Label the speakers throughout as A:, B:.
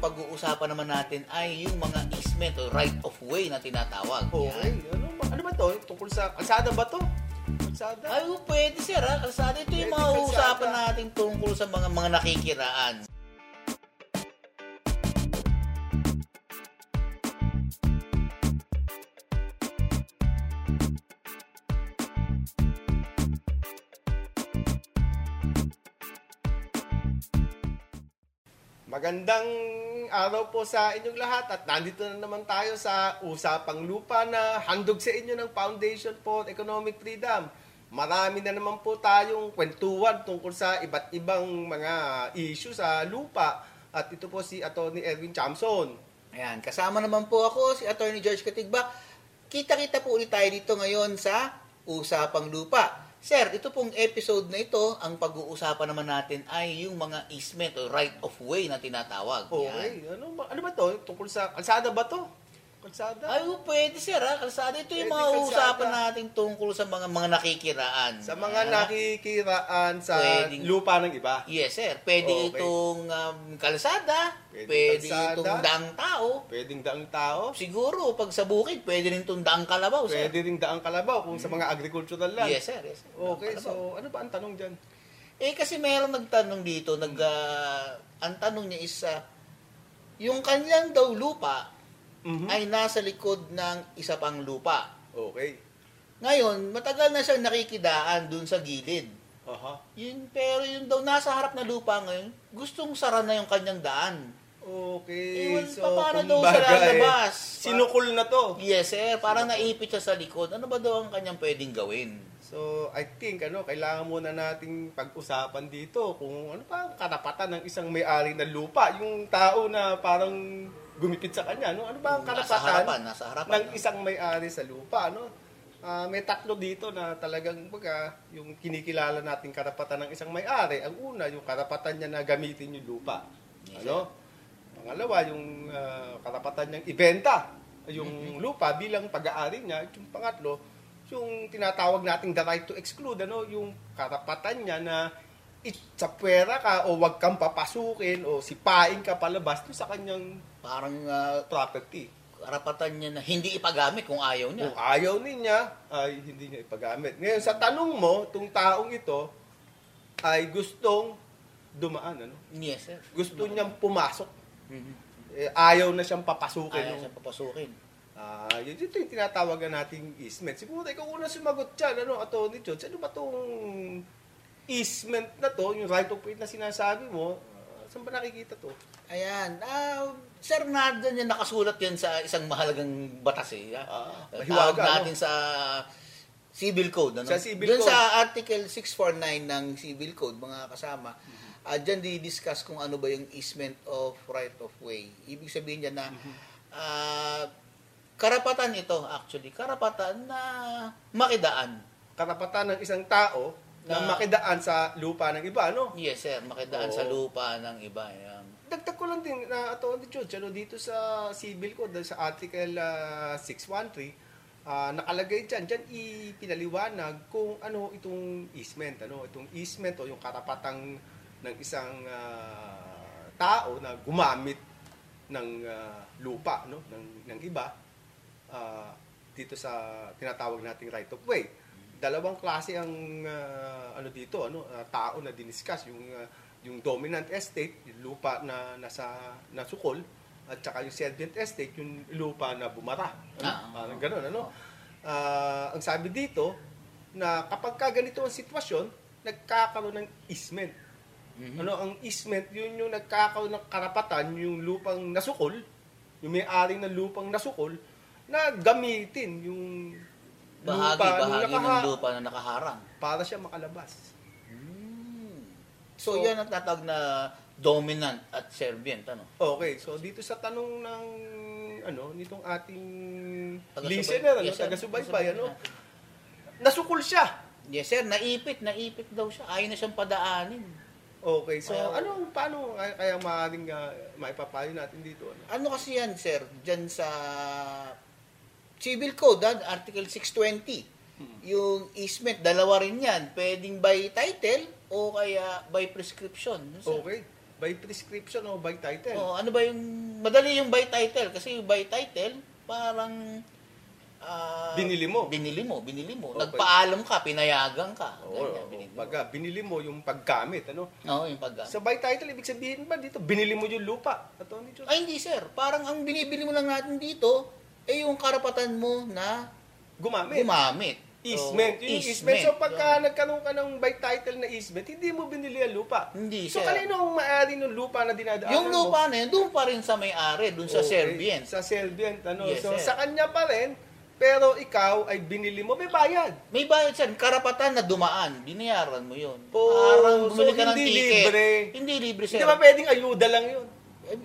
A: pag-uusapan naman natin ay yung mga easement o right of way na tinatawag.
B: Okay.
A: Yan.
B: Ano, ba- ano ba to? Tungkol sa kalsada ba to? Kalsada?
A: Ay, oh, pwede sir ha. Kalsada ito yung
B: Pwede
A: mga
B: kalsada.
A: usapan natin tungkol sa mga mga nakikiraan.
B: Magandang araw po sa inyong lahat at nandito na naman tayo sa Usapang Lupa na handog sa inyo ng Foundation for Economic Freedom. Marami na naman po tayong kwentuhan tungkol sa iba't ibang mga issue sa lupa. At ito po si Atty. Erwin Chamson.
A: Ayan, kasama naman po ako, si Attorney George Katigbak. Kita-kita po ulit tayo dito ngayon sa Usapang Lupa. Sir, ito pong episode na ito, ang pag-uusapan naman natin ay yung mga easement o right of way na tinatawag. Yan.
B: Okay, ano ba, ano ba to? Tungkol sa kalsada ba to? Kalsada?
A: Ay, oh, pwede sir ha. Kalsada ito yung
B: Pwede
A: mga
B: kalsada.
A: usapan natin tungkol sa mga mga nakikiraan.
B: Sa mga
A: Yan.
B: nakikiraan sa
A: Pwedeng-
B: lupa ng iba.
A: Yes sir, pwede
B: Okay.
A: itong um, kalsada,
B: Pwede
A: pwede,
B: kalsada.
A: itong daang tao.
B: Pwedeng daang tao.
A: Siguro, pag sa bukid, pwede rin itong daang kalabaw, sir.
B: Pwede ring daang kalabaw kung sa mga agricultural land.
A: Yes sir, yes sir.
B: Okay, so ano ba ang tanong dyan?
A: Eh kasi meron nagtanong dito, nag ah, ang tanong niya is ah, yung kanyang daw lupa
B: Mhm.
A: ay nasa likod ng isa pang lupa.
B: Okay.
A: Ngayon, matagal na siyang nakikidaan dun sa gilid.
B: Aha.
A: Yun, pero yung daw nasa harap na lupa ngayon, gustong sara na yung kanyang daan.
B: Okay.
A: Ewan,
B: so,
A: paano daw
B: kumbaga,
A: siya
B: eh,
A: lalabas?
B: Sinukol na to.
A: Yes, sir. Parang naipit siya sa likod. Ano ba daw ang kanyang pwedeng gawin?
B: So, I think, ano, kailangan muna nating pag-usapan dito kung ano pa ang karapatan ng isang may-ari ng lupa. Yung tao na parang gumipit sa kanya, no? Ano ba ang
A: Nasa
B: karapatan
A: harapan, nasa harapan.
B: ng isang may-ari sa lupa, no? Ah, may tatlo dito na talagang baga, yung kinikilala nating karapatan ng isang may-ari. Ang una, yung karapatan niya na gamitin yung lupa.
A: Yes,
B: ano? Pangalawa, yung ah, karapatan niyang ibenta yung lupa bilang pag-aari niya. At Yung pangatlo, yung tinatawag nating the right to exclude, ano, yung karapatan niya na itsapwera ka o wag kang papasukin o sipain ka palabas doon sa kanyang
A: Parang ah,
B: property.
A: karapatan niya na hindi ipagamit kung ayaw niya.
B: Kung ayaw niya, ay hindi niya ipagamit. Ngayon, sa tanong mo, itong taong ito ay gustong dumaan. Ano?
A: Yes, sir.
B: Gusto niyang pumasok.
A: Mhm.
B: Eh, ayaw na siyang papasukin.
A: Ayaw
B: no?
A: siya papasukin.
B: Ah, yun ito yung tinatawagan nating easement. Siguro ikaw una sumagot dyan, ano, Atty. Jones, ano ba itong easement na to, yung right of way na sinasabi mo, ah, saan ba nakikita to?
A: Ayan. Ah, sir, nandun yan, nakasulat yan sa isang mahalagang batas eh. Ah, Tawag
B: mahiwaga,
A: natin sa Civil Code. Ano?
B: Sa Civil
A: Doon
B: Code.
A: sa Article 649 ng Civil Code, mga kasama,
B: Mm-hmm.
A: ah dyan di-discuss kung ano ba yung easement of right of way. Ibig sabihin niya na
B: Mm-hmm.
A: ah, karapatan ito, actually, karapatan na makidaan.
B: Karapatan ng isang tao na,
A: Na-
B: makidaan sa lupa ng iba, no?
A: Yes, sir, makidaan
B: Oo.
A: sa lupa ng iba. Ayan.
B: Dagdag ko lang din na Atty. George, ano, dito sa Civil Code, sa Article ah, 613, ah, nakalagay dyan, dyan ipinaliwanag kung ano itong easement, ano, itong easement o yung karapatang ng isang ah, tao na gumamit ng ah, lupa, no, ng, ng iba, ah, dito sa tinatawag nating right of way. Dalawang klase ang ah, ano dito, ano, ah, tao na diniscuss, yung ah, yung dominant estate, yung lupa na nasa nasukol, at saka yung servient estate, yung lupa na bumara. Ano?
A: Ah,
B: Parang ganun, ano? Ah, ang sabi dito, na kapag ka ganito ang sitwasyon, nagkakaroon ng easement.
A: Mhm.
B: Ano, ang easement, yun yung nagkakaroon ng karapatan, yung lupang nasukol, yung may-ari ng lupang nasukol, na gamitin yung
A: Bahagi,
B: lupa
A: bahagi ng
B: nakaha-
A: lupa na nakaharang.
B: para siya makalabas.
A: Hmm. So,
B: So-
A: yan ang tatawag na dominant at servient, ano?
B: Okay, so dito sa tanong ng ano nitong ating
A: Taga-subay-
B: listener, ano,
A: Yes,
B: taga-subaybay, ano, nasukol siya.
A: Yes, sir. Naipit. Naipit daw siya. Ayaw na siyang padaanin.
B: Okay, so
A: Ayaw.
B: ano, paano kaya, kaya maaaring uh, maipapayo natin dito? Ano?
A: Ano kasi yan, sir? Diyan sa Civil Code, ah, Article 620.
B: Hmm.
A: Yung easement, dalawa rin yan. Pwedeng by title o kaya by prescription. Sir.
B: Okay. By prescription o by title?
A: O, ano ba yung, madali yung by title. Kasi yung by title, parang, ah,
B: Binili mo.
A: Binili mo, binili mo.
B: Okay.
A: Nagpaalam ka, pinayagan ka.
B: Oo,
A: Ganyan,
B: oo,
A: binili mo.
B: baga, binili mo yung paggamit, ano?
A: Oo, yung paggamit.
B: Sa by title, ibig sabihin ba dito, binili mo yung lupa? Attorney?
A: Ay, hindi sir. Parang ang binibili mo lang natin dito, eh yung karapatan mo na
B: Gumamit.
A: gumamit.
B: Easement.
A: Oo,
B: Yung easement. So pagka nagkaroon ka ng by title na easement, hindi mo binili ang lupa.
A: Hindi,
B: So
A: sir.
B: kanino ang may-ari ng lupa na dinadaanan
A: Yung
B: mo?
A: lupa na yun, doon pa rin sa may-ari, doon sa
B: Okay.
A: Serbian.
B: Sa Serbian, ano.
A: Yes,
B: so
A: sir.
B: sa kanya pa rin, pero ikaw ay binili mo, may bayad.
A: May bayad sir, karapatan na dumaan, binayaran mo yun.
B: Oo,
A: Parang
B: so
A: bumili ka ng
B: hindi
A: ticket.
B: libre.
A: Hindi libre sir.
B: Hindi ba pwedeng ayuda lang yun?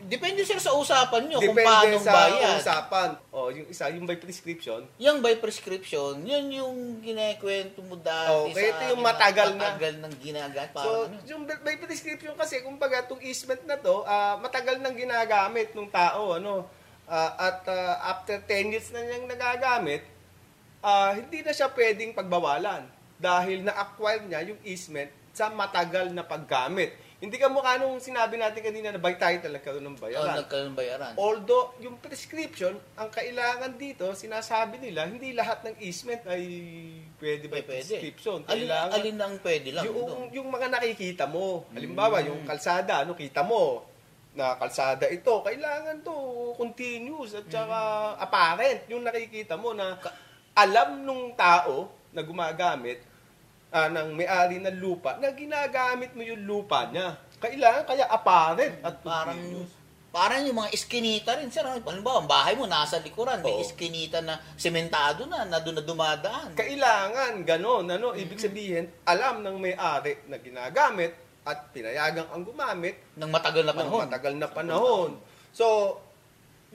A: Depende sir sa usapan nyo kung
B: Depende
A: paano
B: sa
A: bayad.
B: usapan. O, yung isa, yung by prescription,
A: Yung by prescription, yun yung kinekwento mo dati
B: Okay,
A: sa
B: ito yung matagal na.
A: matagal nang ginagamit.
B: So,
A: ano.
B: yung by prescription kasi, kumbaga, itong easement na to, ah, matagal nang ginagamit ng tao, ano, Ah, at ah, after 10 years na niyang nagagamit, ah, hindi na siya pwedeng pagbawalan dahil na-acquire niya yung easement sa matagal na paggamit. Hindi ka mukha nung sinabi natin kanina na by title nagkaroon ng
A: Oh,
B: bayaran.
A: nagkaroon bayaran.
B: Although, yung prescription, ang kailangan dito, sinasabi nila, hindi lahat ng easement ay pwede by
A: Pwede,
B: prescription.
A: Alin,
B: Kailangan,
A: alin ang pwede lang
B: yung,
A: doon?
B: yung mga nakikita mo, halimbawa,
A: Mm.
B: yung kalsada, ano, kita mo, na kalsada ito, kailangan to continuous at saka apparent. Yung nakikita mo na alam nung tao na gumagamit ah, ng may-ari ng lupa na ginagamit mo yung lupa niya. Kailangan kaya apparent at
A: Parang parang yung mga iskinita rin sir. Halimbawa, ang bahay mo nasa likuran, may
B: Oo.
A: iskinita na sementado na, na doon na dumadaan.
B: Kailangan ganon, ano, ibig sabihin, alam ng may-ari na ginagamit at pinayagang ang gumamit
A: ng matagal na
B: ng
A: panahon.
B: matagal na panahon. So,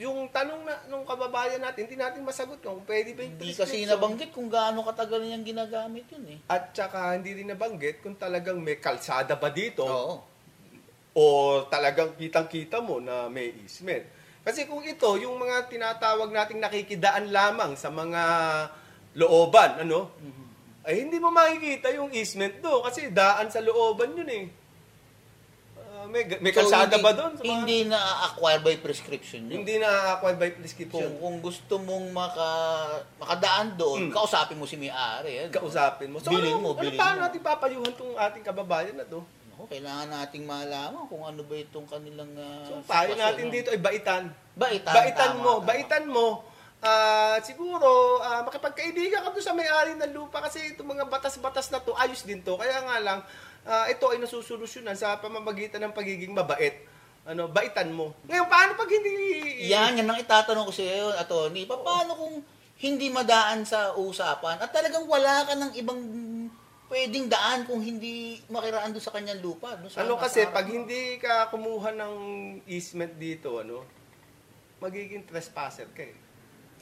B: yung tanong na nung kababayan natin, hindi natin masagot kung pwede ba yung
A: Hindi kasi nabanggit kung gaano katagal niyang ginagamit yun eh.
B: At saka hindi rin nabanggit kung talagang may kalsada ba dito
A: Oo.
B: o talagang kitang-kita mo na may easement. Kasi kung ito, yung mga tinatawag nating nakikidaan lamang sa mga looban, ano, ay hindi mo makikita yung easement do kasi daan sa looban yun eh. May, may
A: So,
B: kalsada
A: hindi-
B: ba doon? mga-
A: Hindi na-acquire by prescription yun.
B: Hindi na-acquire by
A: Kung,
B: prescription.
A: kung gusto mong maka, makadaan doon,
B: Hmm.
A: kausapin mo si may-ari. Ano?
B: Kausapin mo. So,
A: Bilhin
B: ano,
A: mo,
B: ano,
A: bilhin
B: paano
A: mo.
B: natin papayuhan tong ating kababayan na to?
A: Ako, kailangan nating malaman kung ano ba itong kanilang uh,
B: So, payo natin dito ay baitan.
A: Baitan,
B: Baitan
A: tama,
B: mo,
A: tama.
B: baitan mo. Ah, siguro, ah, makipagkaibigan ka doon sa may-ari ng lupa kasi itong mga batas-batas na to, ayos din to. Kaya nga lang, ah, ito ay nasusolusyonan sa pamamagitan ng pagiging mabait. Ano, baitan mo. Ngayon, paano pag hindi...
A: Yan, yan ang itatanong ko sa iyo, attorney. Pa- Paano kung hindi madaan sa usapan at talagang wala ka ng ibang pwedeng daan kung hindi makiraan doon sa kanyang lupa? Doon sa
B: Ano kasi, pag hindi ka kumuha ng easement dito, ano, magiging trespasser ka eh.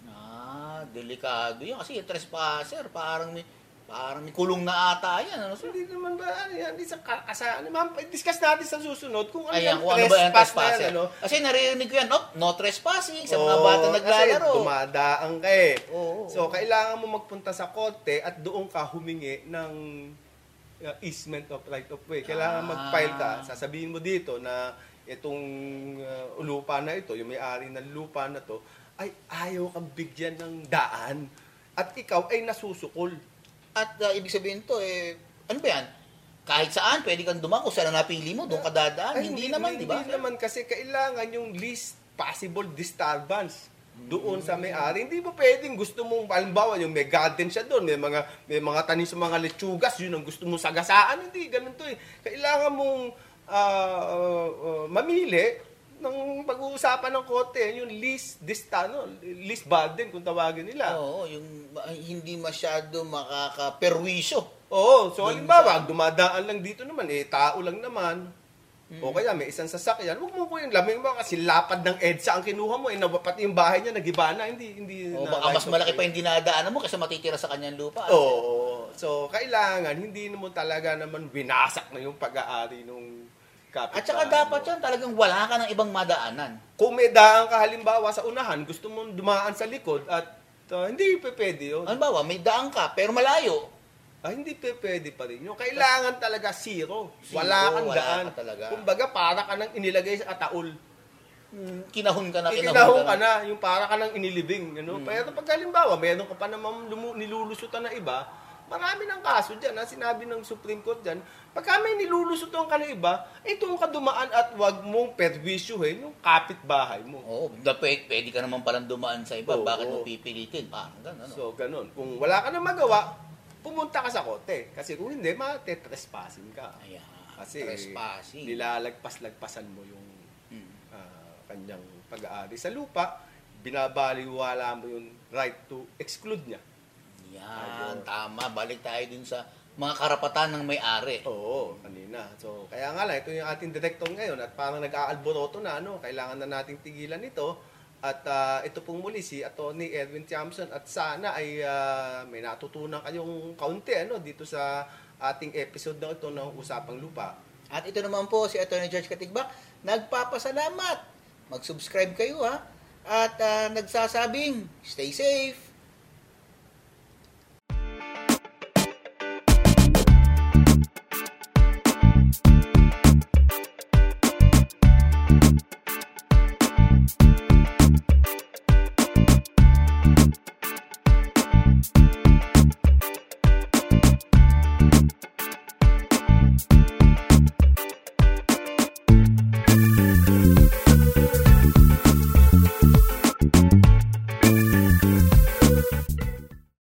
A: Ah, delikado yan. Kasi trespasser, parang may, parang may kulong na ata yan. Ano?
B: So, hindi naman ba, ano yan, isang kasa, ano, ma'am, discuss natin sa susunod kung ano
A: Ayan,
B: yung
A: kung ano ba yung
B: trespass na yan, ano.
A: Kasi naririnig ko yan, oh, no trespassing sa mga
B: Oo,
A: bata naglalaro.
B: Kasi dumadaan ka eh.
A: Oo.
B: So, kailangan mo magpunta sa korte at doon ka humingi ng uh, easement of right of way. Kailangan
A: Ah.
B: mag-file ka. Sasabihin mo dito na itong uh, lupa na ito, yung may-ari ng lupa na to, ay ayaw kang bigyan ng daan. At ikaw ay nasusukol.
A: At uh, ibig sabihin to, eh, ano ba yan? Kahit saan, pwede kang dumaan kung saan ang napili mo, doon ka dadaan.
B: Ay,
A: hindi, naman, di ba?
B: Hindi naman kasi kailangan yung least possible disturbance doon sa may-ari. Hindi mo pwedeng gusto mong, halimbawa, yung may garden siya doon, may mga, may mga tanim sa mga lechugas, yun ang gusto mong sagasaan. Hindi, ganun to eh. Kailangan mong ah, ah, ah, mamili ng pag-uusapan ng kote, yung least dista, no? least burden kung tawagin nila.
A: Oo, yung hindi masyado makakaperwisyo.
B: Oo, so halimbawa,
A: sa-
B: dumadaan lang dito naman, eh, tao lang naman.
A: Hmm.
B: O kaya may isang sasakyan, huwag mo po yung lamig mo kasi lapad ng EDSA ang kinuha mo, eh, pati yung bahay niya nagiba na, hindi, hindi
A: O
B: na
A: baka mas malaki pa yung dinadaanan mo kaysa matitira sa kanyang lupa.
B: Oo, so kailangan, hindi mo talaga naman winasak na yung pag-aari nung kapitbahay
A: At saka dapat yan, talagang wala ka ng ibang madaanan.
B: Kung may daan ka halimbawa sa unahan, gusto mong dumaan sa likod at uh, hindi pa pwede yun.
A: Ba, may daan ka, pero malayo.
B: Ah, hindi pe pwede pa rin. Yung kailangan talaga zero.
A: Zero,
B: wala kang
A: wala
B: daan.
A: ka talaga.
B: Kumbaga, para ka nang inilagay sa ataul.
A: Mm, Kinahon ka na, kinahon,
B: Ikinahon
A: ka
B: na, yung para ka nang inilibing. Ano? Pero pag halimbawa, meron ka pa naman lumu- nilulusutan na iba, marami ng kaso dyan. Ha? Sinabi ng Supreme Court dyan, pagka may nilulusutan ka na iba, itong kadumaan at wag mong perwisyuhin yung kapitbahay mo.
A: Oo, oh, pwede, pwede ka naman palang dumaan sa iba.
B: Oo,
A: Bakit mo
B: oo.
A: pipilitin? Parang ganun, ano?
B: So, ganun. Kung wala ka na magawa, pumunta ka sa kote. Kasi kung hindi, matetrespassin ka.
A: Ayan,
B: Kasi
A: trespassing.
B: nilalagpas-lagpasan mo yung
A: Mm.
B: ah, kanyang pag-aari sa lupa, binabaliwala mo yung right to exclude niya.
A: Yan, tama. Balik tayo dun sa mga karapatan ng may-ari.
B: Oo, kanina. So, kaya nga lang, ito yung ating director ngayon at parang nag-aalboroto na, ano, kailangan na nating tigilan ito. At ah, ito pong muli si Attorney Edwin Thompson at sana ay ah, may natutunan kayong kaunti ano, dito sa ating episode na ito ng Usapang Lupa.
A: At ito naman po si Attorney George Katigbak, nagpapasalamat. Mag-subscribe kayo ha. At ah, nagsasabing, stay safe,